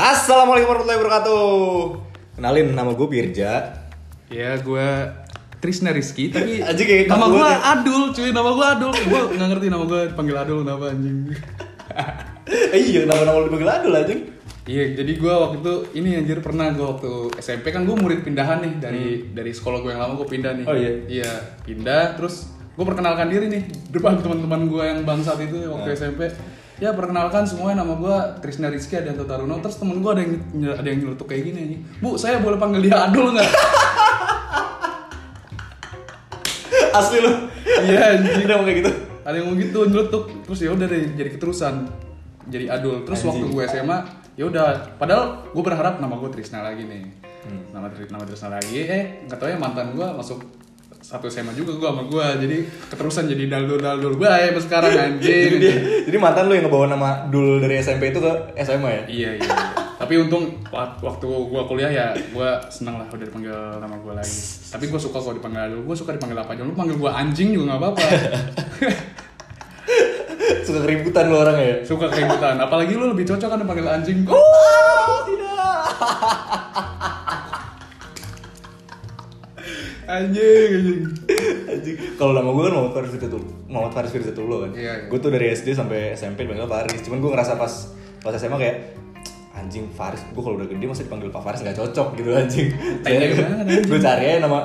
Assalamualaikum warahmatullahi wabarakatuh. Kenalin nama gue Birja. Ya gue Trisna Rizky tapi Anjing, kayak nama gue Adul cuy nama gue Adul gue nggak ngerti nama gue panggil Adul kenapa anjing Eh, iya, nama-nama lu dipanggil Adul aja. iya jadi gue waktu itu ini anjir pernah gue waktu SMP kan gue murid pindahan nih dari dari sekolah gue yang lama gue pindah nih Hmm. Oh, iya? iya pindah terus gue perkenalkan diri nih depan teman-teman gue yang bangsat itu Hmm. waktu SMP ya perkenalkan semuanya nama gue Trisna Rizky Adianto Taruno terus temen gue ada yang ada yang nyelutuk kayak gini anjing bu saya boleh panggil dia Adul nggak? Asli lu. iya anjing. Udah kayak gitu. ada yang mau gitu nyeletuk. Terus ya udah deh jadi keterusan. Jadi adul. Terus waktu gue SMA ya udah. Padahal gue berharap nama gue Trisna lagi nih. Nama Tri- nama Trisna lagi. Eh nggak tahu ya mantan gue masuk satu SMA juga gue sama gue jadi keterusan jadi daldul daldul gue ya sekarang anjing Jadi dia, jadi mantan lu yang ngebawa nama Dul dari SMP itu ke SMA ya? iya iya iya. tapi untung wa- waktu gue kuliah ya gue seneng lah udah dipanggil nama gue lagi tapi gue suka kalau dipanggil adul gue suka dipanggil apa aja lu panggil gue anjing juga nggak apa-apa Suka keributan lu orang ya? suka keributan apalagi lu lebih cocok kan dipanggil anjing Oh, tidak. anjing anjing Anjing. Kalau nama gue kan Muhammad Faris Firzatul, Muhammad Faris Firzatul kan. Iya, iya. Gue tuh dari SD sampai SMP dipanggil Faris. Cuman gue ngerasa pas pas SMA kayak anjing Faris, gue kalau udah gede masa dipanggil Pak Faris nggak cocok gitu anjing. Gue cari aja nama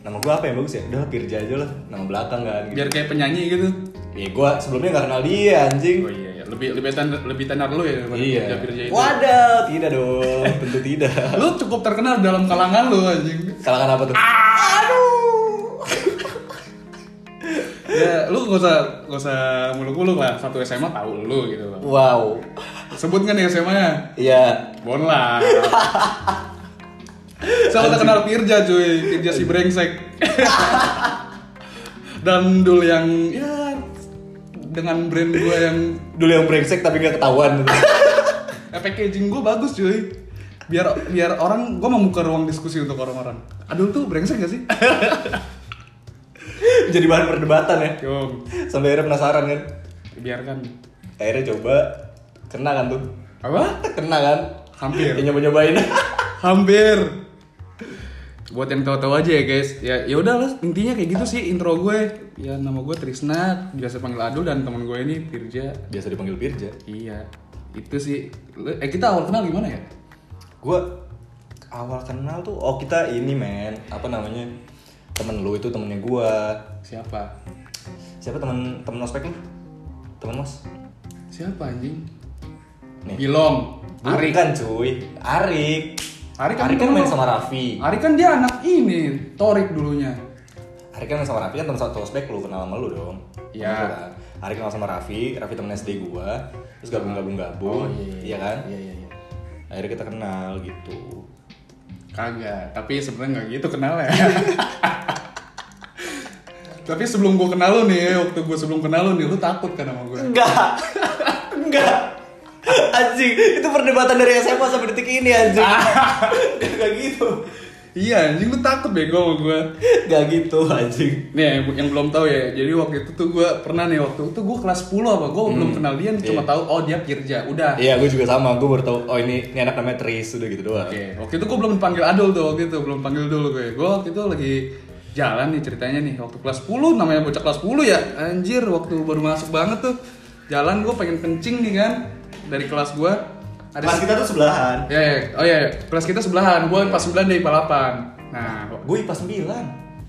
nama gue apa yang bagus ya? Udah Pirja aja lah, nama belakang kan. Gitu. biar kayak penyanyi gitu Ya gue sebelumnya nggak kenal dia anjing. oh iya, iya. lebih lebih tenar lebih tenar lu ya Iya. Pirja Pirja itu Waduh, tidak dong, tentu tidak. lu cukup terkenal dalam kalangan lu anjing Kalangan apa tuh? Ya lu gak usah gak usah muluk-muluk lah. Satu SMA tahu lu gitu. Loh Wow. sebut kan ya SMA nya Iya. bon lah. Saya udah kenal Pirja cuy, Pirja si brengsek. Dan dul yang ya dengan brand gue yang Dulu yang brengsek tapi gak ketahuan. Eh, packaging gue bagus cuy. Biar biar orang gue membuka ruang diskusi untuk orang-orang. Aduh tuh brengsek gak sih Jadi bahan perdebatan ya. Yom, Sampai akhirnya penasaran kan. biarkan Akhirnya coba kena kan tuh. apa Kena kan? hampir Ya nyoba-nyobain. hampir buat yang tahu-tahu aja ya guys ya ya udah lah intinya kayak gitu sih intro gue ya nama gue Trisna biasa panggil Adul dan teman gue ini Firja Biasa dipanggil Pirja. iya itu sih eh kita awal kenal gimana ya Gue awal kenal tuh, oh kita ini men, apa namanya? Temen lu itu temennya gua. siapa Siapa temen temen ospek lu? Temen mas? siapa anjing Nih. Bilong Arik Bukan cuy, Arik. Arik kan Arik kan main sama Raffi. Arik kan dia anak ini Torik dulunya Arik kan main sama Raffi kan temen satu ospek lu kenal sama lu dong. Iya. Kan. Arik kenal sama Raffi, Raffi temen SD gua, terus gabung-gabung-gabung, iya kan? iya iya iya Akhirnya kita kenal gitu. Kagak, tapi sebenarnya nggak gitu kenal ya. tapi sebelum gue kenal lu nih, waktu gue sebelum kenal lu nih, lu takut kan sama gue? Enggak. Enggak. Anjing, itu perdebatan dari SMA sampai detik ini anjing. Enggak gitu. Iya, anjing lu takut bego sama gue. Enggak gitu anjing. Nih, yang- belum tahu ya, jadi waktu itu tuh gue pernah nih, waktu itu gue kelas 10 apa, gue belum kenal dia, cuma Iya. tahu oh dia Pirja, udah. Iya, gue juga sama. Gue baru tahu oh ini ini anak namanya Tris udah gitu doang. Oke, waktu itu gue belum panggil Adul tuh waktu itu, belum panggil dulu gue. Gue waktu itu lagi jalan nih ceritanya nih, waktu kelas 10, namanya bocah kelas 10 ya, anjir, waktu baru masuk banget tuh. Jalan gue pengen kencing nih kan, dari kelas gue. Ada Kelas kita tuh sebelahan. Ya, ya, oh ya, kelas kita sebelahan, gue IPA 9 dari IPA 8. Nah, Gue IPA 9.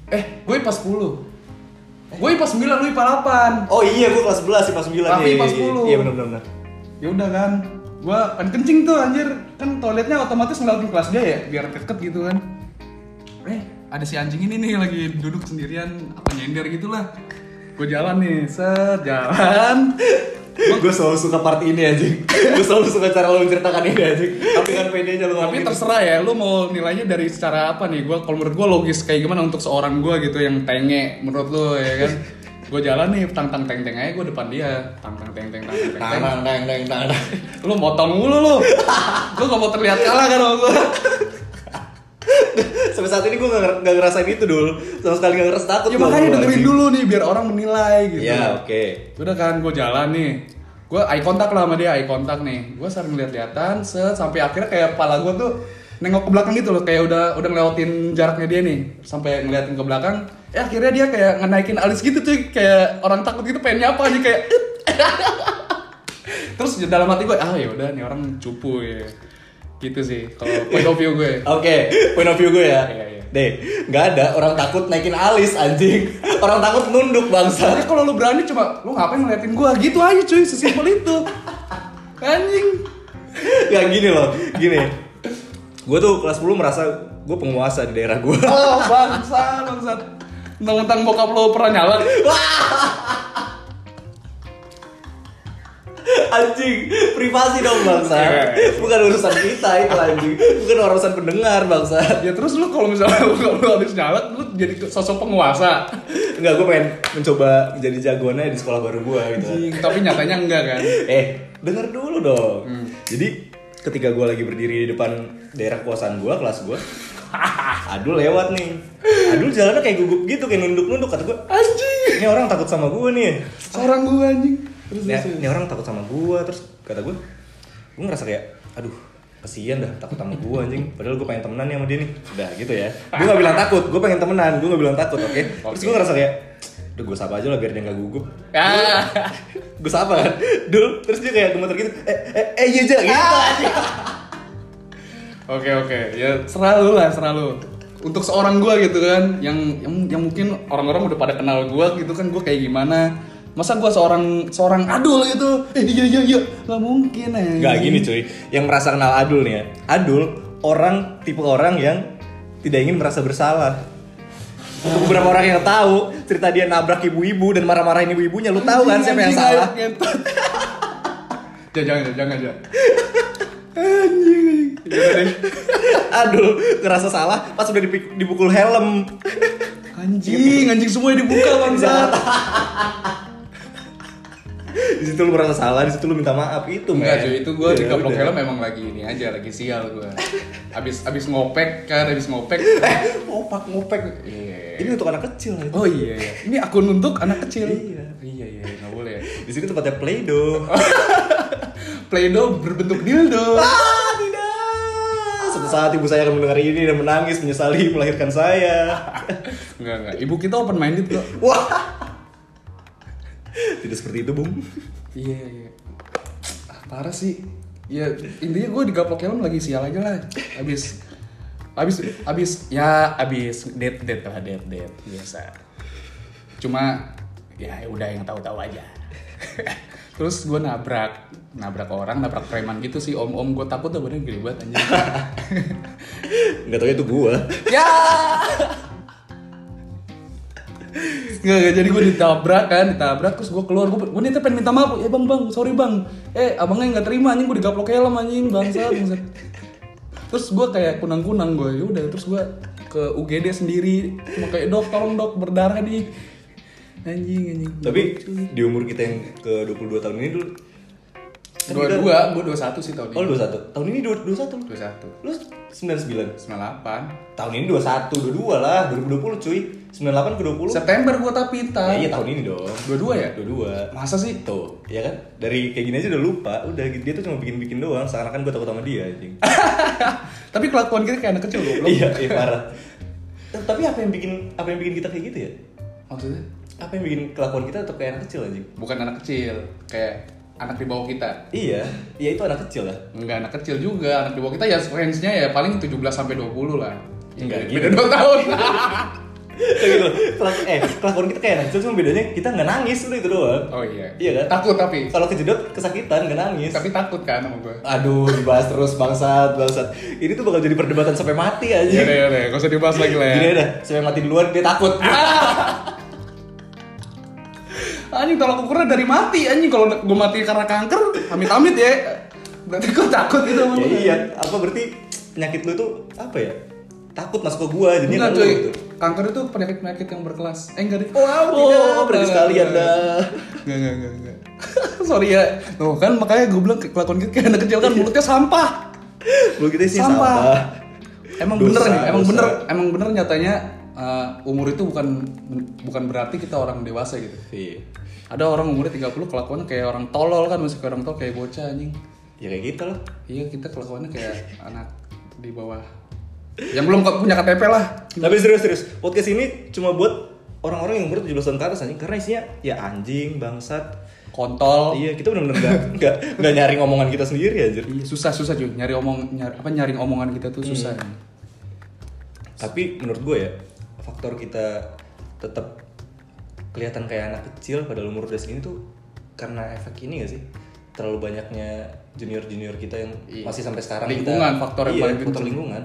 eh, gue IPA 10. Gue IPA 9, lu IPA 8. Oh iya, gue kelas 11 IPA 9. Raffi Iya, IPA iya, 10. Iya, benar benar. Ya udah kan, gue pengen kencing tuh anjir. Kan toiletnya otomatis ngelakuin kelas dia ya, biar deket gitu kan. Eh, ada si anjing ini nih lagi duduk sendirian, apa nyender gitu lah. Gue jalan nih, set, jalan. gue selalu suka part ini anjing. gue selalu suka cara lo menceritakan ini anjing. Tapi kan pedenya lo Tapi terserah ya, lu mau nilainya dari secara apa nih? Gua kalau menurut gua logis kayak gimana untuk seorang gua gitu yang tenge menurut lu ya kan. Gue jalan nih, tang tang teng teng aja gue depan dia, tang tang teng teng tang teng teng. Tang tang tang tang. Lu motong mulu lu. lu gak mau terlihat kalah kan sama gue. Sampai saat ini gue gak, gak ngerasain itu dulu. Sama sekali gak ngerasa takut. Ya makanya dengerin dulu nih biar orang menilai gitu. Iya, oke. Udah kan gue jalan nih. gue eye contact lah sama dia eye contact nih gue sering lihat-lihatan sampai akhirnya kayak kepala gue tuh nengok ke belakang gitu loh kayak udah udah ngelewatin jaraknya dia nih sampai ngeliatin ke belakang eh akhirnya dia kayak ngenaikin alis gitu cuy kayak orang takut gitu pengen nyapa aja kayak terus dalam hati gue ah ya udah nih orang cupu ya gitu sih kalau point of view gue Oke, point of view gue ya. Iya, iya. Deh, nggak ada orang takut naikin alis anjing. Orang takut nunduk bangsa. Tapi kalau lu berani cuma lu ngapain ngeliatin gua gitu aja cuy, sesimpel itu. Anjing. Ya gini loh, gini. Gue tuh kelas 10 merasa gue penguasa di daerah gue. Oh, bangsa, bangsat. Mentang-mentang bokap lo pernah nyala. anjing, privasi dong bangsa. Iya. Bukan urusan kita itu anjing. Bukan urusan pendengar bangsa. Ya terus lu kalau misalnya bokap lu habis nyala, lu jadi sosok penguasa. Enggak, gue pengen mencoba menjadi jagoannya di sekolah baru gue gitu. Anjing, tapi nyatanya enggak kan. Eh, denger dulu dong. Hmm. Jadi ketika gue lagi berdiri di depan daerah kekuasaan gue, kelas gue, Adul lewat nih. Adul jalannya kayak gugup gitu, kayak nunduk-nunduk kata gue. Anjing. Ini orang takut sama gue nih. Seorang gua anjing. Terus Ini, terus. ini orang takut sama gue, terus kata gue, gue ngerasa kayak, aduh, kesian dah takut sama gue anjing. Padahal gue pengen temenan nih sama dia nih. Udah gitu ya. Gue gak bilang takut, gue pengen temenan. Gue gak bilang takut, oke? Terus gue ngerasa kayak, Udah gue sapa aja lah biar dia gak gugup Ah. Gue sapa kan Dul, terus dia kayak gemeter gitu Eh, eh, eh iya aja gitu anjing. Oke oke, ya serah lu lah, serah lu. Untuk seorang gua gitu kan, yang yang, yang mungkin orang-orang udah pada kenal gua gitu kan, gua kayak gimana? Masa gua seorang seorang adul gitu? Eh iya iya iya, nggak mungkin eh. Gak gini cuy, yang merasa kenal Adul nih ya Adul, orang, tipe orang yang tidak ingin merasa bersalah Untuk beberapa orang yang tahu cerita dia nabrak ibu-ibu dan marah-marahin ibu-ibunya, lu tahu kan siapa yang salah? jangan jangan jangan jangan. Anjing. Deh. Adul ngerasa salah pas udah dipukul helm. Anjing, anjing semua dibuka bangsa. Di situ lu merasa salah, di situ lu minta maaf itu Enggak cuy, itu gue Ya di kaplok helm memang lagi ini aja, lagi sial gue. Abis abis ngopek kan, abis ngopek. Ngopak ngopek. Iya. Ini untuk anak kecil ya. Oh iya, iya. ini akun untuk anak kecil. Iya. iya, iya, nggak boleh. Di sini tempatnya Play-Doh. Play-Doh berbentuk dildo. ah, tidak. Suatu saat ibu saya akan mendengar ini dan menangis menyesali melahirkan saya. Enggak, enggak. Ibu kita open minded kok. Wah. Tidak seperti itu, Bung. Iya, iya. Ah, parah sih. Ya intinya gue di kaplok helm lagi sial aja lah. Abis abis abis ya abis date date lah date date biasa. Cuma ya udah yang tahu-tahu aja. Terus gue nabrak nabrak orang, nabrak preman gitu sih om om gue takut tuh bener gede banget anjing. Enggak tahu itu gua. ya Nggak, nggak, jadi gue ditabrak kan, ditabrak terus gue keluar, gue, gue pengen minta maaf, eh bang bang, sorry bang, eh abangnya nggak terima anjing gue digaplok helm anjing bangsa, bangsa. Terus gue kayak kunang-kunang gue, yaudah terus gue ke UGD sendiri, cuma kayak dok tolong dok berdarah nih, anjing anjing. Tapi di umur kita yang ke 22 tahun ini dulu dua dua, gue dua satu sih tahun Oh, ini. 21. Tahun ini 21 lu. Dua satu, Lu 99. sembilan delapan. Tahun ini 21, 22 lah, 2020 cuy. 98 ke 20. September gue tapi Ya, iya tahun ini dong. Dua-dua ya? 22. Masa sih? Tuh, ya kan? Dari kayak gini aja udah lupa. Udah dia tuh cuma bikin-bikin doang, seakan-akan gue takut sama dia anjing. Tapi kelakuan kita kayak anak kecil goblok. iya, iya parah. Tapi apa yang bikin apa yang bikin kita kayak gitu ya? Maksudnya? Apa yang bikin kelakuan kita tetap kayak anak kecil anjing? Bukan anak kecil, kayak anak di bawah kita. Iya, iya itu anak kecil lah. Enggak anak kecil juga, anak di bawah kita ya range-nya ya paling 17 sampai 20 lah. Enggak Beda gitu. 2 tahun. Gitu. Kelak- eh, kelakuan kita kayak anak kecil cuma bedanya kita nggak nangis udah itu doang. oh iya. Iya kan? Takut tapi Kalau kejedot kesakitan nggak nangis. tapi takut kan sama gue. Aduh, dibahas terus bangsat, bangsat. Ini tuh bakal jadi perdebatan sampai mati aja. Ya udah ya udah, gak usah dibahas lagi lah ya. Gini dah, sampai mati duluan dia takut. Anjing tolak ukurnya dari mati anjing kalau gue mati karena kanker, amit-amit ya. Berarti gue takut itu sama ya iya, apa berarti penyakit lu tuh apa ya? Takut masuk ke gua Enggak ke lu cuy, gitu. kanker itu penyakit-penyakit yang berkelas. Eh enggak deh. Wow, tidak, berarti sekali Anda. Enggak, enggak, enggak, enggak. Sorry ya. Tuh kan makanya gue bilang kelakuan kita kayak anak kecil kan mulutnya sampah. Lu kita sih Sampah. sampah. Emang Dosa, bener nih, emang dosa. bener, emang bener nyatanya eh, umur itu bukan bukan berarti kita orang dewasa gitu. Iya. Ada orang umurnya 30 kelakuannya kayak orang tolol kan masih kayak orang tolol kayak bocah anjing. Ya kayak gitu lah. Iya kita kelakuannya kayak anak di bawah yang belum punya KTP lah. Tapi serius serius, podcast ini cuma buat orang-orang yang umur 17 tahun ke atas anjing karena isinya ya anjing, bangsat. Kontol. Iya, kita benar-benar nggak nggak nggak nyari ngomongan kita sendiri anjir. Iya, susah susah cuy nyari omong nyari apa nyaring omongan kita tuh susah. Tapi menurut gue ya, faktor kita tetap kelihatan kayak anak kecil pada umur udah segini tuh karena efek ini gak sih? Terlalu banyaknya junior-junior kita yang Iya. masih sampai sekarang Lingkungan, kita, faktor yang iya, paling faktor lingkungan.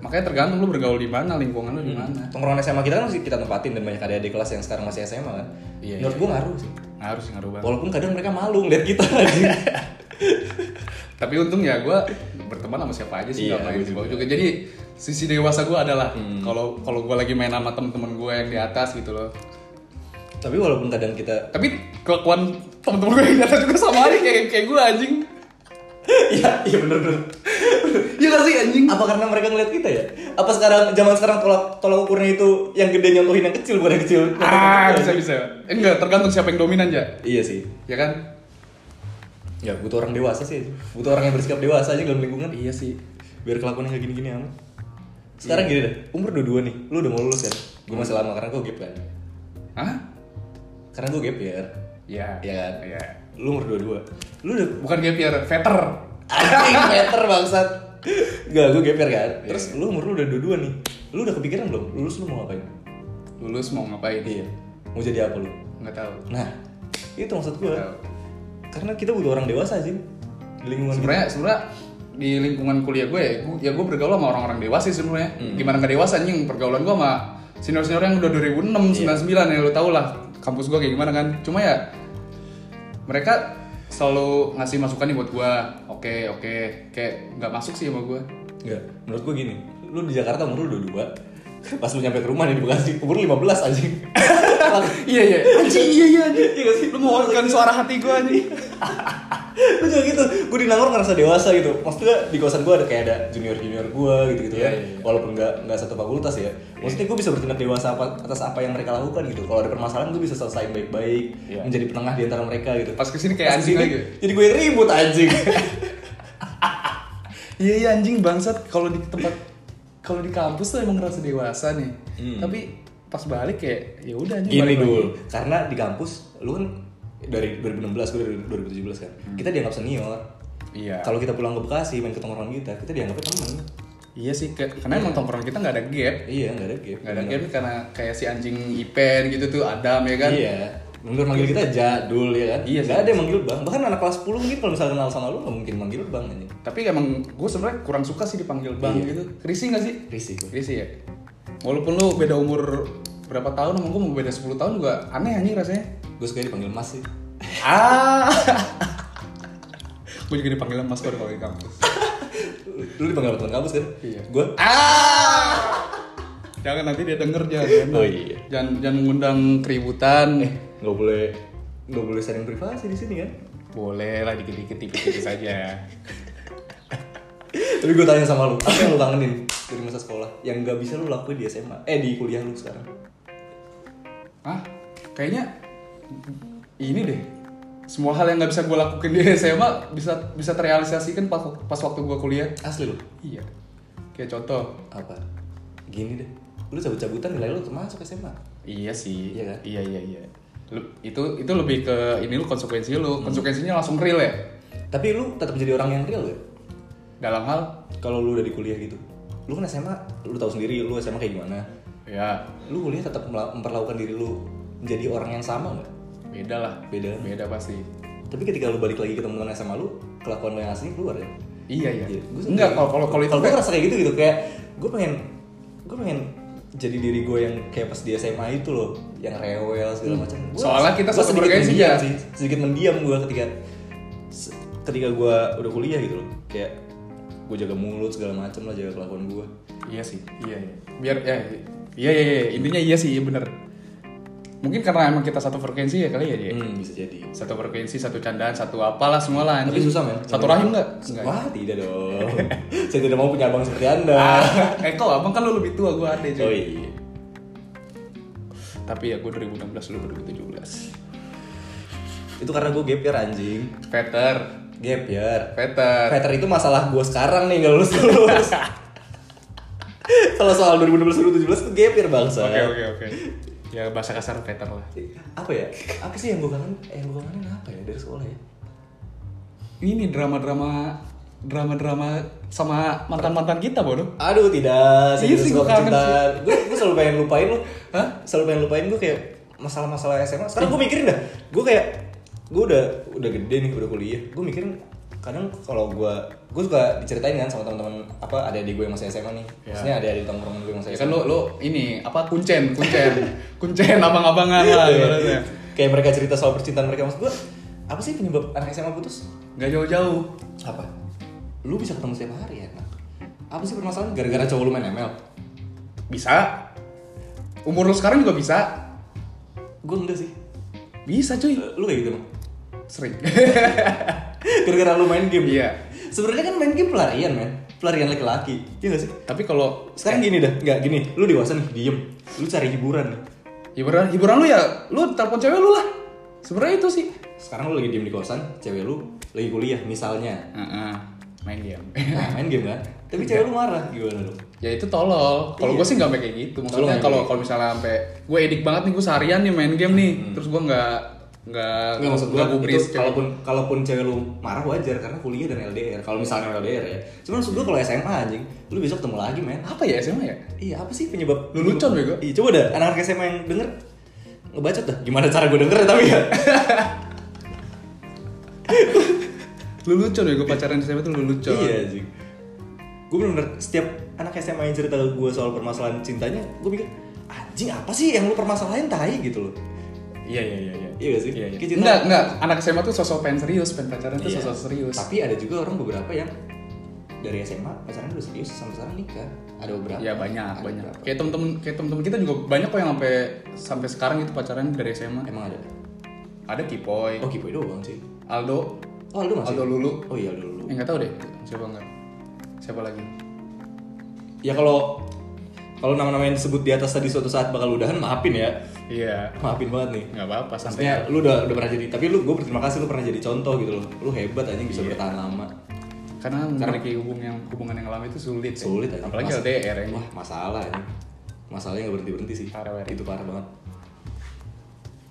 Makanya tergantung lu bergaul di mana, lingkungan lu di mana. Tongkrongan SMA kita kan masih kita tempatin dan banyak adik-adik kelas yang sekarang masih SMA kan. Iya, menurut iya. gue ngaruh sih. Harus ngaruh banget. Walaupun kadang mereka malu ngeliat kita anjing. Tapi untung ya gue berteman sama siapa aja sih Iya, nggak main gua di bawah juga. juga. Jadi sisi dewasa gue adalah kalau kalau gue lagi main sama temen-temen gue yang di atas gitu loh. Tapi walaupun kadang kita Tapi kelakuan temen-temen gue yang di atas juga sama aja kayak kayak gue anjing. Iya, iya bener bener. Iya gak sih anjing? Apa karena mereka ngeliat kita ya? Apa sekarang zaman sekarang tolak tolak ukurnya itu yang gede nyontohin yang kecil bukan yang kecil? Ah bisa bisa. Eh, enggak tergantung siapa yang dominan aja. Iya sih. Ya kan? Ya butuh orang dewasa sih. Butuh orang yang bersikap dewasa aja dalam lingkungan. Iya sih. Biar kelakuannya nggak gini-gini amat. Sekarang gini deh, umur dua-dua nih, lu udah mau lulus kan? Gue masih lama karena gue gap kan. Hah? Karena gue gap ya. Iya. Iya kan? Iya. Lu umur dua-dua. Lu udah Bukan gap year, veter. anjing meter bangsat. Gak, gue gap year kan. Iya. Terus lu umur lu udah dua-dua nih. Lu udah kepikiran belum? Lulus lu mau ngapain? Lulus mau ngapain? Iya. Mau jadi apa lu? Nggak tahu. Nah, itu maksud gue. Karena kita butuh orang dewasa sih di lingkungan sebenarnya sebenarnya di lingkungan kuliah gue ya gue, ya gue bergaul sama orang-orang dewasa sih sebenarnya gimana nggak dewasa anjing pergaulan gue sama senior senior yang udah 2006 99 ya lo tau lah kampus gue kayak gimana kan cuma ya mereka selalu ngasih masukan nih buat gue oke oke kayak nggak masuk sih sama gue Enggak, menurut gue gini. Lu di Jakarta umur lu 22. Pas lu nyampe ke rumah nih di Bekasi, umur lu 15 anjing. iya iya anjing iya iya anjing Iya sih? lu mewakilkan suara hati gue anjing Lu juga gitu. Gue di Nangor ngerasa dewasa gitu. Maksudnya di kosan gue ada kayak ada junior-junior gue gitu-gitu Iya, ya. iya, iya. Walaupun nggak nggak satu fakultas ya. Maksudnya gue bisa bertindak dewasa apa, atas apa yang mereka lakukan gitu. Kalau ada permasalahan gue bisa selesaiin baik-baik, Iya. menjadi penengah di antara mereka gitu. pas ke sini kayak Pas anjing ke sini, lagi Jadi gue yang ribut anjing. Iya iya anjing bangsat kalau di tempat kalau di kampus tuh emang ngerasa dewasa nih. Hmm. Tapi pas balik kayak ya udah anjing Gini dulu, karena di kampus lu kan dari 2016 gue dari 2017 kan. Kita dianggap senior. Iya. Kalau kita pulang ke Bekasi main ke tongkrongan kita, kita dianggapnya temen. Iya sih kayak- karena emang tongkrongan kita nggak ada gap. Iya, nggak ada gap. Nggak ada gap karena kayak si anjing Ipen gitu tuh Adam ya kan. Iya. Bener manggil kita jadul ya kan? Iya Gak ada yang manggil bang. Bahkan anak kelas 10 mungkin kalau misalnya kenal sama lu gak mungkin manggil bang aja. Tapi emang gue sebenarnya kurang suka sih dipanggil bang Iya. gitu. Risih nggak sih? Risih gue. Risih ya. Walaupun lu beda umur berapa tahun sama gue mau beda 10 tahun juga aneh anjing rasanya. Gue suka dipanggil mas sih. Ah. gue juga dipanggil mas kalau di kampus. Lu dipanggil teman kampus kan? Iya. Gue Ah. Jangan nanti dia denger jangan. Oh, iya. Jangan jangan mengundang keributan. nggak boleh nggak boleh sharing privasi di sini kan? Boleh lah dikit-dikit tipis-tipis aja. Tapi gue tanya sama lu, apa yang lu kangenin dari masa sekolah yang nggak bisa lu lakuin di SMA? Eh di kuliah lu sekarang? Hah? Kayaknya ini deh. Semua hal yang nggak bisa gue lakukan di SMA bisa bisa terrealisasikan pas, pas waktu gue kuliah. Asli lu? Iya. Kayak contoh. Apa? Gini deh, lu cabut-cabutan nilai lu termasuk SMA. Iya sih. Iya kan? Iya iya iya. Lu- itu itu lebih ke ini lu konsekuensi lu. Konsekuensinya langsung real ya. Tapi lu tetap jadi orang yang real gak? Dalam hal Kalau lu udah di kuliah gitu, lu kan SMA, lu tahu sendiri lu SMA kayak gimana. Ya Lu kuliah tetap memperlakukan diri lu menjadi orang yang sama nggak? beda lah. Beda. Beda pasti. Tapi ketika lu balik lagi ke teman-teman SMA lu, kelakuan lu yang asli keluar ya. Iya iya. Iya, gua Enggak kalau kalau kalau itu gue ngerasa kayak gitu gitu kayak gue pengen gue pengen jadi diri gue yang kayak pas di SMA itu loh yang rewel segala macam Gua Soalnya rasa- kita gua sedikit mendiam ya. sih sedikit mendiam gue ketika ketika gue udah kuliah gitu loh kayak gue jaga mulut segala macam lah jaga kelakuan gue Iya sih, iya iya. Biar ya, iya iya iya. Intinya iya sih, iya bener. Mungkin karena emang kita satu frekuensi ya kali ya dia. hmm, bisa jadi Satu frekuensi, satu candaan, satu apalah semua lah. tapi susah men Satu rahim nggak? Nggak. wah tidak dong saya tidak mau punya abang seperti anda eh kok abang kan lu lebih tua, gue ade oh cuy. iya Tapi ya gue 2016 lu 2017. Itu karena gue gap year anjing. Peter, Gap year. Peter. Veter itu masalah gue sekarang nih nggak lulus lulus. Kalau soal 2016 2017 itu gap year bangsa. Oke oke oke. Ya bahasa kasar Peter lah. Apa ya? Apa sih yang gue kangen? Eh, yang gue kangen apa ya dari sekolah ya? Ini drama-drama drama-drama sama mantan-mantan kita bodoh. Aduh tidak, saya Iya sih, gua kangen. Gue gue selalu pengen lupain lu. Hah? Selalu pengen lupain gue kayak masalah-masalah SMA. Sekarang gue mikirin dah. Gue kayak gue udah udah gede nih, udah kuliah. Gue mikirin kadang kalau gue gue suka diceritain kan sama teman-teman apa ada adik gue yang masih SMA nih. Ya. Maksudnya ada adik tongkrongan gue yang masih Ya SMA. kan lo lo ini apa kuncen kuncen kuncen abang-abangan lah Iya. ibaratnya. Kayak mereka cerita soal percintaan mereka maksud gue apa sih penyebab anak SMA putus? Gak jauh-jauh. Apa? Lu bisa ketemu setiap hari ya? Apa sih permasalahan? Gara-gara cowok lu main ML? Bisa. Umur lo sekarang juga bisa. Gue enggak sih. Bisa cuy. Lu kayak gitu emang? Sering. Gara-gara lu main game. Iya. Sebenarnya kan main game pelarian, men. Pelarian laki-laki. Iya gak sih? Tapi kalau Sekarang gini dah, nggak gini. Lu dewasa nih, diem. Lu cari hiburan nih. hiburan hiburan lu ya lu telepon cewek lu lah. Sebenarnya itu sih. Sekarang lu lagi diem di kosan, cewek lu lagi kuliah misalnya. Heeh. Main game. Nah, main game kan? Tapi cewek lu marah, gimana lu? ya itu tolol. Kalau Iya. gue sih nggak kayak gitu. Maksudnya kalau kayak kalau misalnya sampai gue edik banget nih gue seharian nih main game nih, terus gue nggak nggak Nggak maksud gua nggak gubris itu kalaupun kalaupun cewek lu marah wajar karena kuliah dan LDR. Kalau misalnya LDR ya. Cuma maksud gua kalau SMA anjing, lu besok ketemu lagi, men. apa ya SMA ya? Iya, apa sih penyebab Lelucon, bego. Iya, coba dah anak-anak SMA yang denger ngebacot dah. Gimana cara gue denger ya tapi ya? Lelucon ya gue pacaran SMA tuh lelucon. Iya anjing. Gue bener-bener setiap anak SMA yang cerita ke gue soal permasalahan cintanya, gue mikir anjing apa sih yang lu permasalahin tai gitu loh. Iya iya iya. iya. Iya gak sih? Iya, iya. Kayak Enggak, enggak. Anak SMA tuh sosok pengen serius, pengen pacaran tuh Iya. sosok serius. Tapi ada juga orang beberapa yang dari SMA pacaran udah serius sampai sekarang nikah. Ada beberapa. Ya banyak, Ada banyak. beberapa. Kayak temen-temen kayak temen-temen kita juga banyak kok yang sampai sampai sekarang itu pacaran dari SMA. Emang ada. Ada Kipoy, Oh kipoy doang sih. Aldo, Oh Aldo masih. Aldo Lulu. Oh iya Aldo Lulu. Eh nggak tahu deh siapa enggak. Siapa lagi? Ya kalau kalau nama-nama yang disebut di atas tadi suatu saat bakal udahan maafin ya. Iya. Maafin banget nih. Nggak apa-apa santai. Maksudnya lu udah udah pernah jadi tapi lu gue berterima kasih lu pernah jadi contoh gitu loh. Lu hebat aja bisa bertahan lama. Karena memiliki hubungan yang hubungan yang lama itu sulit. ya. Sulit aja. Apalagi Mas- LDR ini. Wah, masalah ini. Masalahnya nggak berhenti berhenti sih. Parah, parah. Itu parah banget.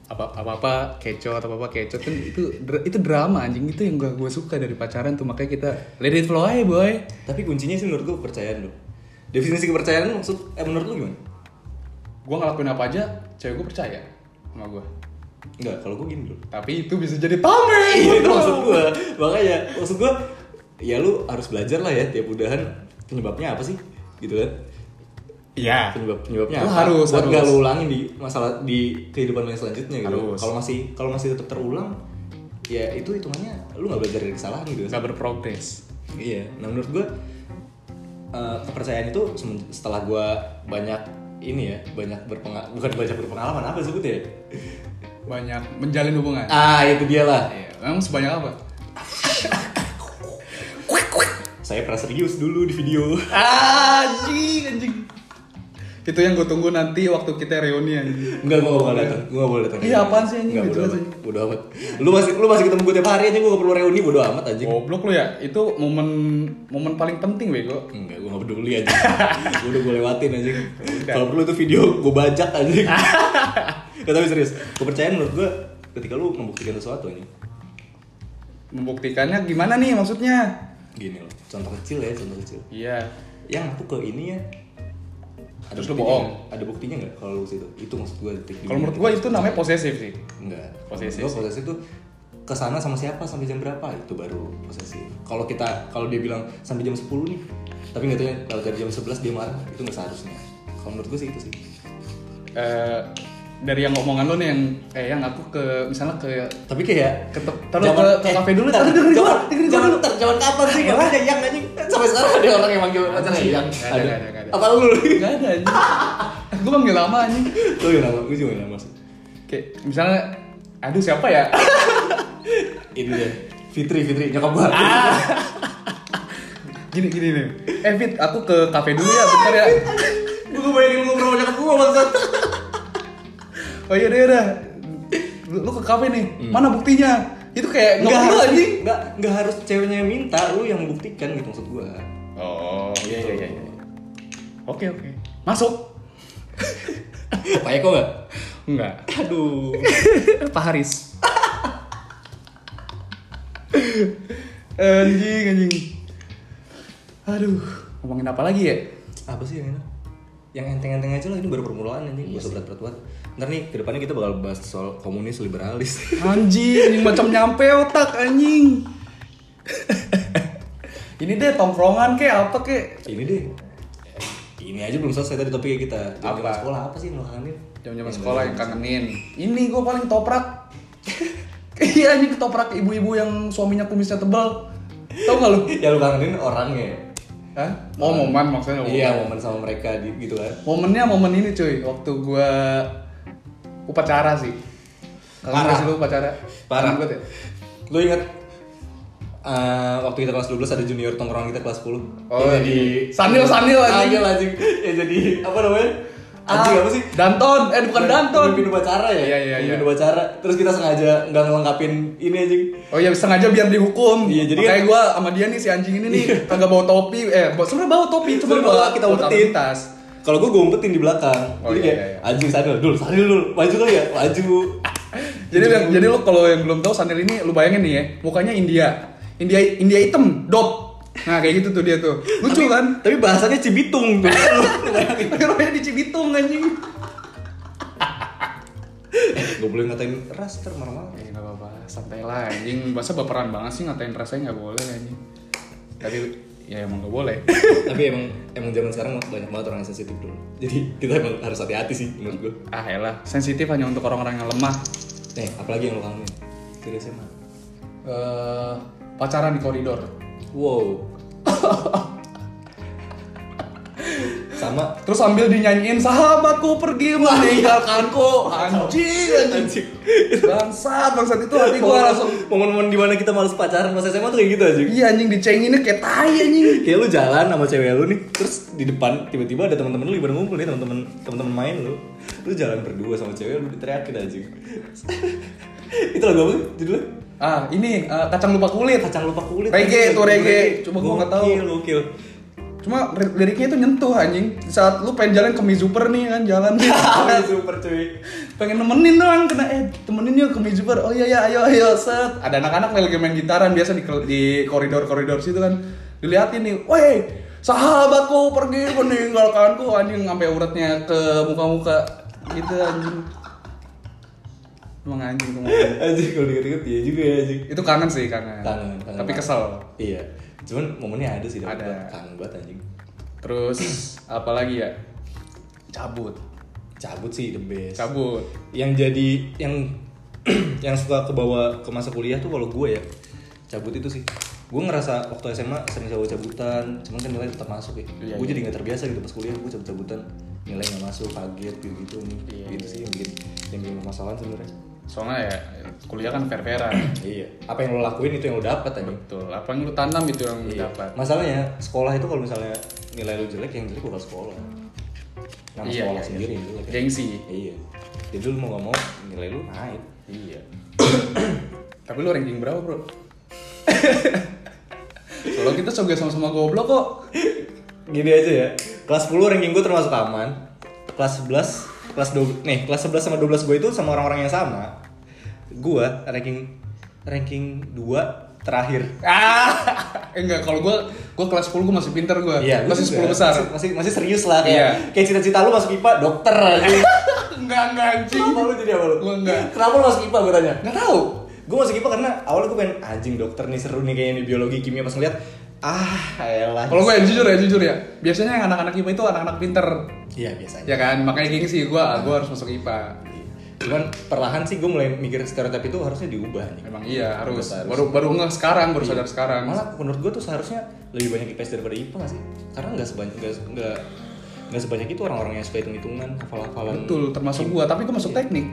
apa apa apa kecot apa apa kecot kan itu itu drama anjing itu yang gua gua suka dari pacaran tuh makanya kita let it flow aja boy Tapi kuncinya sih menurut gue kepercayaan lu. Definisi kepercayaan maksud eh menurut lu gimana? gua ngelakuin apa aja cewek gua percaya sama gua Enggak, kalau gue gini dulu. tapi itu bisa jadi tameng Iya itu maksud gue. Makanya maksud gue ya lu harus belajar lah ya tiap udahan penyebabnya apa sih? Gitu kan. iya Penyebab penyebabnya Lu apa? harus, Buat harus. nggak lu ulangin di masalah di kehidupan yang selanjutnya gitu. Kalau masih kalau masih tetap terulang ya itu hitungannya lu nggak belajar dari kesalahan gitu. nggak berprogres Iya, nah menurut gue eh, kepercayaan itu setelah gue banyak ini ya, banyak berpengalaman, bukan banyak berpengalaman apa sebutnya? ya? banyak menjalin hubungan Ah itu dia lah. Iya, emang sebanyak apa Saya pernah serius dulu di video. anjing anjing itu yang gue tunggu nanti waktu kita reuni anjing Enggak, gue gak boleh datang. Gue gak boleh datang. Iya, apaan sih, anjing? Enggak, Nggak bodo amat. Bodo amat. Lu masih lu masih ketemu gue tiap hari aja, gue gak perlu reuni, bodo amat anjing. goblok lu ya itu momen momen paling penting bego Enggak, gue gak peduli aja. gue udah gue lewatin anjing. Kalau perlu itu video gue bajak anjing. Gak tapi serius. Kepercayaan menurut gue ketika lu membuktikan sesuatu anjing. membuktikannya gimana nih maksudnya Gini loh, contoh kecil ya, contoh kecil. iya Yang aku ke ini ya. Terus lu bohong? Ada buktinya nggak kalau lu situ? Itu maksud gue detik. kalau menurut gua itu namanya posesif sih Enggak. Posesif Gue posesif itu ke sana sama siapa sampai jam berapa itu baru posesif. Kalau kita kalau dia bilang sampai jam 10 nih, tapi nggak tahu ya kalau dari jam 11 dia marah itu nggak seharusnya. Kalau menurut gue sih itu sih. Eh, dari yang ngomongan lo nih yang eh yang aku ke misalnya ke Tapi kayak ke taruh ke, ke kafe dulu Tar, taruh dengerin gua, Jangan, dengerin gua dulu. tar, jangan kapan sih? Gak ada yang anjing. Sampai sekarang ada orang yang manggil pacarnya yang. Ada, ada. Apa lu? Gak ada anjing gue manggil lama anjing Lu yang nama, gue juga nama sih. kayak misalnya aduh siapa ya Ini dia. Fitri, Fitri, nyokap gua. gini gini nih eh Fit aku ke kafe dulu ya bentar ya Gue bayangin ngobrol sama nyokap gua maksud. Oh iya deh udah lu, lu ke kafe nih. Mana buktinya? Itu kayak Enggak nggak perlu anjing enggak, enggak harus ceweknya yang minta, lu yang membuktikan gitu maksud gua. oh iya iya iya iya. oke oke. Masuk. Pak Eko enggak? enggak Aduh. Pak Haris. Anjing anjing. Aduh. Ngomongin apa lagi ya? Apa sih yang enak? Yang enteng-enteng aja lah, ini baru permulaan anjing, gak usah berat-berat banget. Ntar nih, ke depannya kita bakal bahas soal komunis liberalis. Anjing, macam nyampe otak anjing. Ini deh tongkrongan kek apa kek? ini deh. Ini aja belum selesai tadi topiknya kita. Zaman Apa? sekolah apa sih yang kangenin? Jam-jam sekolah yang kangenin. Ini gue paling toprak. Iya anjing ketoprak ibu-ibu yang suaminya kumisnya tebal. Tahu gak lu? Ya lu kangenin orangnya. Hah? Oh momen maksudnya Iya, momen sama mereka gitu kan. Momennya momen ini cuy, waktu gua upacara sih. Kangen Parah. gak sih lu upacara? Parah. Banget ya? Lu inget eh, waktu kita kelas 12 ada junior tongkrongan kita kelas 10 Oh, Yang jadi Sanil, Sanil, anjing. Sanil anjing Yang jadi apa namanya? Anjing apa sih? Danton, eh bukan Danton. Pemimpin upacara ya? Iya, iya, Pemimpin iya. upacara Terus kita sengaja nggak ngelengkapin ini anjing Oh iya sengaja biar dihukum. Iya, jadi Makanya kan- gua sama dia nih si anjing ini nih kagak bawa topi. Eh, sebenarnya bawa topi cuma bawa bawa kita umpetin. tas. Kalau gue gue umpetin di belakang Oh, Jadi iya, kayak iya, iya. anjing Sanil dulu Sanil dulu Maju kali ya Maju Jadi yang, jadi lu kalau yang belum tahu Sanil ini lu bayangin nih ya, mukanya India. India India hitam, dot. Nah, kayak gitu tuh dia tuh. Lucu Tapi- kan? Tapi bahasanya Cibitung tuh rumahnya di Cibitung anjing. Gak boleh ngatain ras ntar marah-marah Eh, enggak apa-apa, santai lah anjing. Masa baperan banget sih ngatain rasanya nggak boleh anjing. Tapi ya emang nggak boleh. Tapi emang emang zaman sekarang banyak banget orang yang sensitif dulu Jadi kita emang harus hati-hati sih menurut gue ah, elah, sensitif hanya untuk orang-orang yang lemah. Nih, apalagi yang lo kangenin? Dari SMA. Eh, pacaran di koridor. Wow. Sama Terus sambil dinyanyiin sahabatku pergi meninggalkanku anjing anjing bangsat bangsat itu hati gua langsung momen-momen di mana kita males pacaran pas SMA tuh kayak gitu aja. iya anjing dicenginnya kayak tai anjing Kayak lu jalan sama cewek lu nih, terus di depan tiba-tiba ada teman-teman lu pada ngumpul nih teman-teman teman-teman main lu. Lu jalan berdua sama cewek lu diteriakin aja. Itu lagu apa judulnya? ah ini eh, kacang lupa kulit Kacang lupa kulit. Reggae tuh, reggae. Coba gua nggak tahu. Gokil, gokil. Cuma lir- liriknya itu nyentuh anjing. Saat lu pengen jalan ke Mizuper nih kan jalan. Nih Super cuy. pengen nemenin doang kena eh temenin yuk ke Mizuper oh iya ya ayo ayo set. Ada anak-anak lagi main gitaran biasa di di koridor-koridor situ kan. Diliatin nih weh sahabatku pergi meninggalkanku. Anjing sampai uratnya ke muka-muka. Gitu anjing. Emang anjing tuh. Anjing kalau diinget-inget iya juga ya anjing. itu kangen sih kangen, Kangen, kangen tapi kesel. Iya. Cuman momennya ada sih dapet Ada. Kangen banget anjing. terus apa lagi ya cabut Cabut sih the best. cabut Yang jadi yang yang suka ke bawah ke masa kuliah tuh kalau gue ya cabut itu sih. Gue ngerasa waktu SMA sering cabut-cabutan, cuman kan nilai tetap masuk ya. Iya, gue iya. jadi nggak terbiasa gitu pas kuliah gue cabut-cabutan nilai nggak masuk kaget gitu gitu nih Iya, gitu iya, sih yang bikin yang bikin permasalahan sebenarnya soalnya ya kuliah kan fair-fairan iya apa yang lo lakuin itu yang lo dapat aja betul apa yang lu tanam itu yang Iya. dapat Masalahnya sekolah itu kalau misalnya nilai lu jelek yang jelek bukan sekolah. Nama Iya, sekolah iya, sendiri iya. yang jelek. Gengsi. Iya. Jadi lu mau gak mau nilai lu naik. Iya. Tapi lu ranking berapa, Bro? Kalau kita juga sama-sama goblok kok. Gini aja ya. Kelas 10 ranking gue termasuk aman. Kelas 11, kelas 12, nih kelas 11 sama 12 gue itu sama orang-orang yang sama. Gue ranking ranking 2 terakhir. Ah, enggak kalau gua gua kelas 10 gua masih pinter gua. Iya, masih juga. 10 besar. Masih, masih, masih serius lah kayak. Iya. Kayak cita-cita lu masuk IPA dokter enggak, enggak anjing. Apa lu jadi apa lu? Gua enggak. Kenapa lu masuk IPA gue tanya? Enggak tahu. Gue masuk IPA karena awalnya gue pengen anjing dokter nih seru nih kayaknya di biologi kimia pas ngeliat ah elah. Kalau gua ya jujur ya, jujur ya. Biasanya yang anak-anak IPA itu anak-anak pinter. Iya biasanya. Ya kan? Makanya gengsi gua, ah, gua harus masuk IPA. Cuman perlahan sih gue mulai mikir stereotip itu harusnya diubah nih. Emang iya harus. Harus. Baru baru nggak sekarang, baru Iya. sadar sekarang. Malah menurut gue tuh seharusnya lebih banyak IPS daripada IPA gak sih? Karena nggak sebanyak nggak nggak sebanyak itu orang-orang yang suka hitung hitungan hafal-hafalan. Betul, termasuk gua, tapi gua masuk teknik.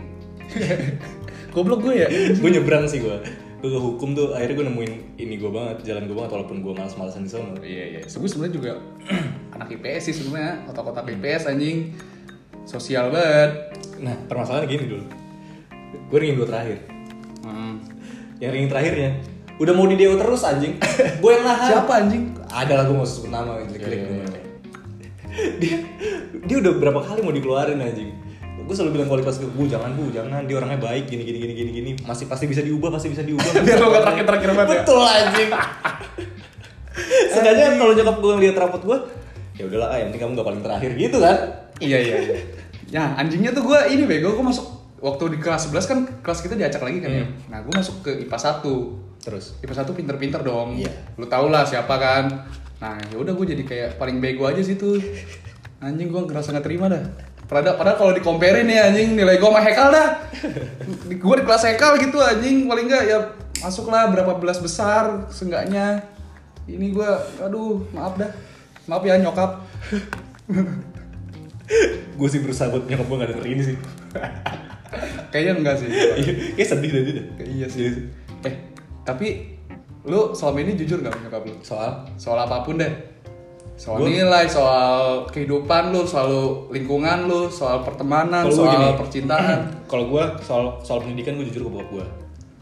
Goblok gue ya. gue nyebrang sih gue. Gue ke hukum tuh akhirnya gue nemuin ini gue banget jalan gue banget walaupun gue malas-malasan di sana. Iya iya. Gue sebenarnya juga anak IPS sih sebenarnya, otak-otak IPS anjing. Sosial banget. Nah, permasalahannya gini dulu. Gue ringin dua terakhir. Hmm. Yang ringin terakhirnya udah mau di DO terus anjing. gue yang nahan. Siapa anjing? Ada lah gue mau sebut nama jelek-jelek Iya, iya, namanya. dia dia udah berapa kali mau dikeluarin anjing. Gue selalu bilang kualitas gue, bu jangan bu, jangan dia orangnya baik gini gini gini gini gini masih pasti bisa diubah pasti bisa diubah. Biar lo gak terakhir-terakhir banget ya? Betul anjing. Sengaja kalau nyokap gue ngeliat rapot gue, ya udahlah, ah, yang penting kamu gak paling terakhir gitu kan? Iya iya iya. Ya anjingnya tuh gue ini bego, gue masuk waktu di kelas 11 kan kelas kita diacak lagi kan ya. Hmm. Nah gue masuk ke IPA 1 Terus, IPA 1 pinter-pinter dong. Iya. Lu tau lah siapa kan. Nah ya udah gue jadi kayak paling bego aja sih tuh. Anjing gue ngerasa gak terima dah. Padahal, padahal kalau dikomperin nih anjing nilai gue sama Hekal dah. gue di kelas Hekal gitu anjing paling enggak ya masuklah berapa belas besar seenggaknya. Ini gue, aduh maaf dah. Maaf ya nyokap. gue sih berusaha buat nyokap gue gak denger ini sih. Kayaknya enggak sih. Iya, Kayak sedih deh. iya sih. Eh, tapi lu selama ini jujur gak nyokap lu? Soal Soal apa pun deh. Soal Gua- nilai, soal kehidupan lu, soal lingkungan lu, soal pertemanan, soal gini. percintaan. kalau gue soal soal pendidikan gue jujur ke bokap gue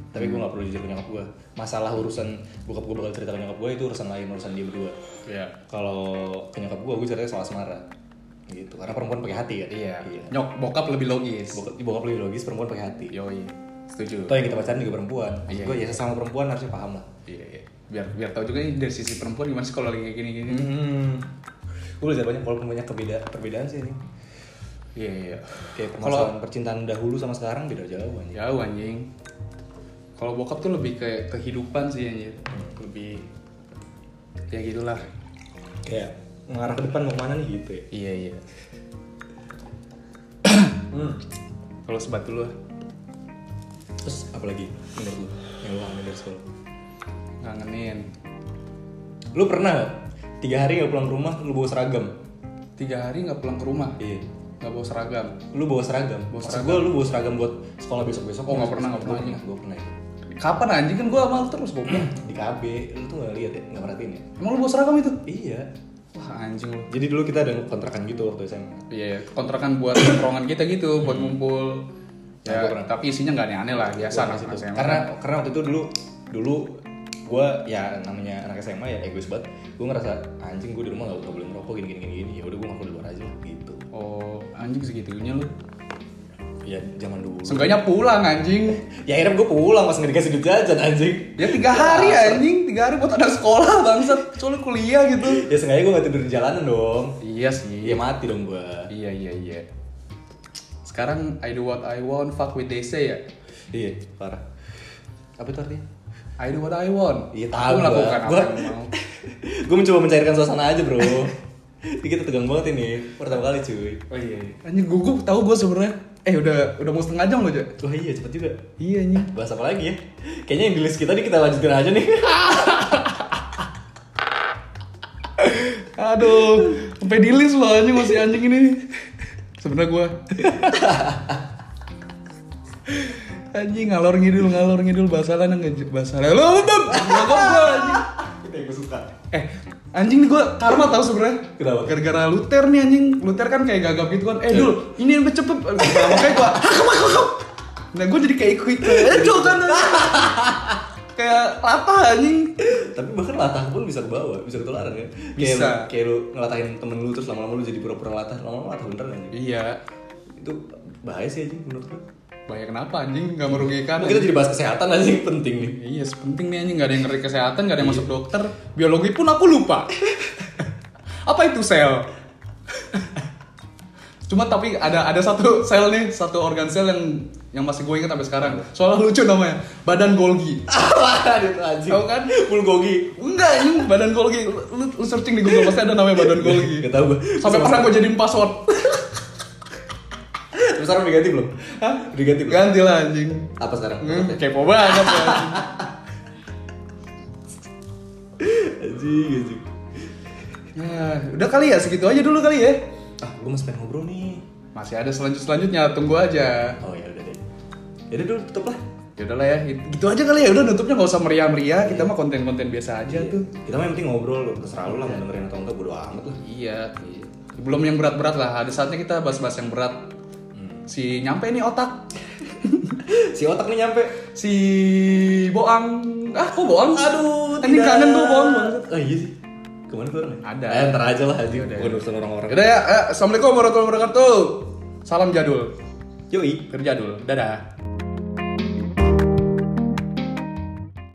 tapi gue gak perlu jujur ke nyokap gue masalah urusan bokap gue bakal cerita ke nyokap gue itu urusan lain urusan dia berdua Iya. kalau ke nyokap gue gue ceritanya soal asmara gitu karena perempuan pakai hati kan Iya. iya. Nyok bokap lebih logis. bokap, bokap lebih logis perempuan pakai hati Yoi. Setuju. Toh yang kita pacaran juga perempuan Iya. gue ya sesama perempuan harusnya paham lah Iya, iya. Biar biar tahu juga nih dari sisi perempuan gimana sih kalau lagi kayak gini-gini. hmm. gue belajar banyak walaupun banyak kebeda perbedaan sih ini Iya, iya. kayak Kalau- permasalahan percintaan dahulu sama sekarang beda jauh aja Jauh anjing. Kalau bokap tuh lebih kayak kehidupan sih anjir. Lebih ya gitulah. kayak mengarah ke depan mau ke mana nih gitu ya Iya, iya. hmm. Kalau sebat dulu. Terus apalagi menurut lu? Yang lu kangen dari sekolah? Ngangenin. lu pernah gak tiga hari gak pulang ke rumah lu bawa seragam? Tiga hari nggak pulang ke rumah, iya. Nggak bawa seragam. lu bawa seragam? Bawa maksud gue lu bawa seragam buat sekolah besok besok Oh, nggak pernah, nggak pernah. pernah gue pernah itu Kapan anjing? Kan gua amal terus goblok. di KB lu tuh gak lihat ya? Nggak perhatiin ya? Emang lu bawa seragam itu? iya. Wah anjing lu. jadi dulu kita ada kontrakan gitu waktu SMA Iya, kontrakan buat tongkrongan kita gitu, buat ngumpul. Nah, Ya, pernah. tapi isinya nggak aneh-aneh lah, biasa anak di situ. SMA. karena karena waktu itu dulu dulu gue ya namanya anak SMA ya egois banget gue ngerasa anjing gue di rumah gak, boleh ngerokok gini gini gini gini ya udah gue ngaku di luar aja gitu oh anjing segitunya lu. ya zaman dulu Seenggaknya pulang anjing. ya akhirnya gue pulang pas nggak dikasih duit jajan anjing Ya tiga hari anjing, tiga hari buat anak sekolah bangsat, soalnya kuliah gitu. ya sengaja gue gak tidur di jalanan dong Iya sih. ya mati dong gue Iya iya iya. Sekarang I do what I want, fuck with they say ya. iya parah apa itu artinya I do what I want. Iya, Aku tahu melakukan gua. apa Gua- yang mau. gue mencoba mencairkan suasana aja bro ini kita tegang banget ini pertama kali cuy Oh iya. Anjing gugup tahu gue sebenarnya. Eh udah udah mau setengah jam loh, Ja. wah iya cepet juga Iya anjing. bahas apa lagi ya kayaknya yang di list kita nih kita lanjutin aja nih Aduh, sampai di list loh anjing masih anjing ini. Sebenarnya gua. anjing ngalor ngidul ngalor ngidul bahasa lah nggak bahasa lah. Lo beb, gua anjing. kita yang gue suka Eh, anjing nih gua karma tau sebenarnya. Kenapa? Gara-gara Luther nih anjing. Luther kan kayak gagap gitu kan. Eh, dul, ini yang cepet. Makanya gua hakam hakam hakam. Nah, gua jadi kayak ikut ikut. Eh, dul kan. Kayak latah anjing. tapi bahkan latah pun bisa ke bawah bisa ketularan kan Bisa. kayak lu, kayak lu ngelatahin temen lu terus lama-lama lu jadi pura-pura latah lama-lama latah beneran anjing Iya. itu bahaya sih anjing menurut gue Bahaya kenapa anjing? Gak merugikan. kita jadi bahas kesehatan anjing penting nih Iya, penting nih anjing gak ada yang ngeri kesehatan, gak ada yang masuk dokter. Biologi pun aku lupa. Apa itu sel? Cuma tapi ada ada satu sel nih, satu organ sel yang yang masih gue ingat sampai sekarang. Soalnya lucu namanya, badan Golgi. Tahu kan? bulgogi Enggak, ini badan Golgi. Lu, lu, searching di Google pasti ada namanya badan Golgi. gak tau gue Sampai pernah gue jadiin password. terus sekarang udah ganti belum Hah? udah ganti belum Ganti lah anjing. apa sekarang Hmm, kepo banget ya, anjing. anjing anjing Nah, udah kali ya segitu aja dulu kali ya. Ah gue masih pengen ngobrol nih Masih ada selanjut selanjutnya, tunggu aja. oh ya udah deh ya udah dulu tutup lah Ya udahlah ya, gitu aja kali ya. Udah nutupnya nggak usah meriah-meriah. Kita mah konten-konten biasa aja tuh. kita mah yang penting ngobrol terserah lu lah mau dengerin atau enggak bodo amat lah Iya. belum yang berat-berat lah ada saatnya kita bahas-bahas yang berat si nyampe nih otak Si otak nih nyampe. si boang ah kok boang Aduh, ini kangen tuh boang banget Oh iya sih. Ke mana keluar nih? Ada. Eh, ntar aja lah aja. Yaudah. Bukan urusan orang-orang. Udah ya, eh, assalamualaikum warahmatullahi wabarakatuh. Salam jadul, Yoi. kerjadul, dadah.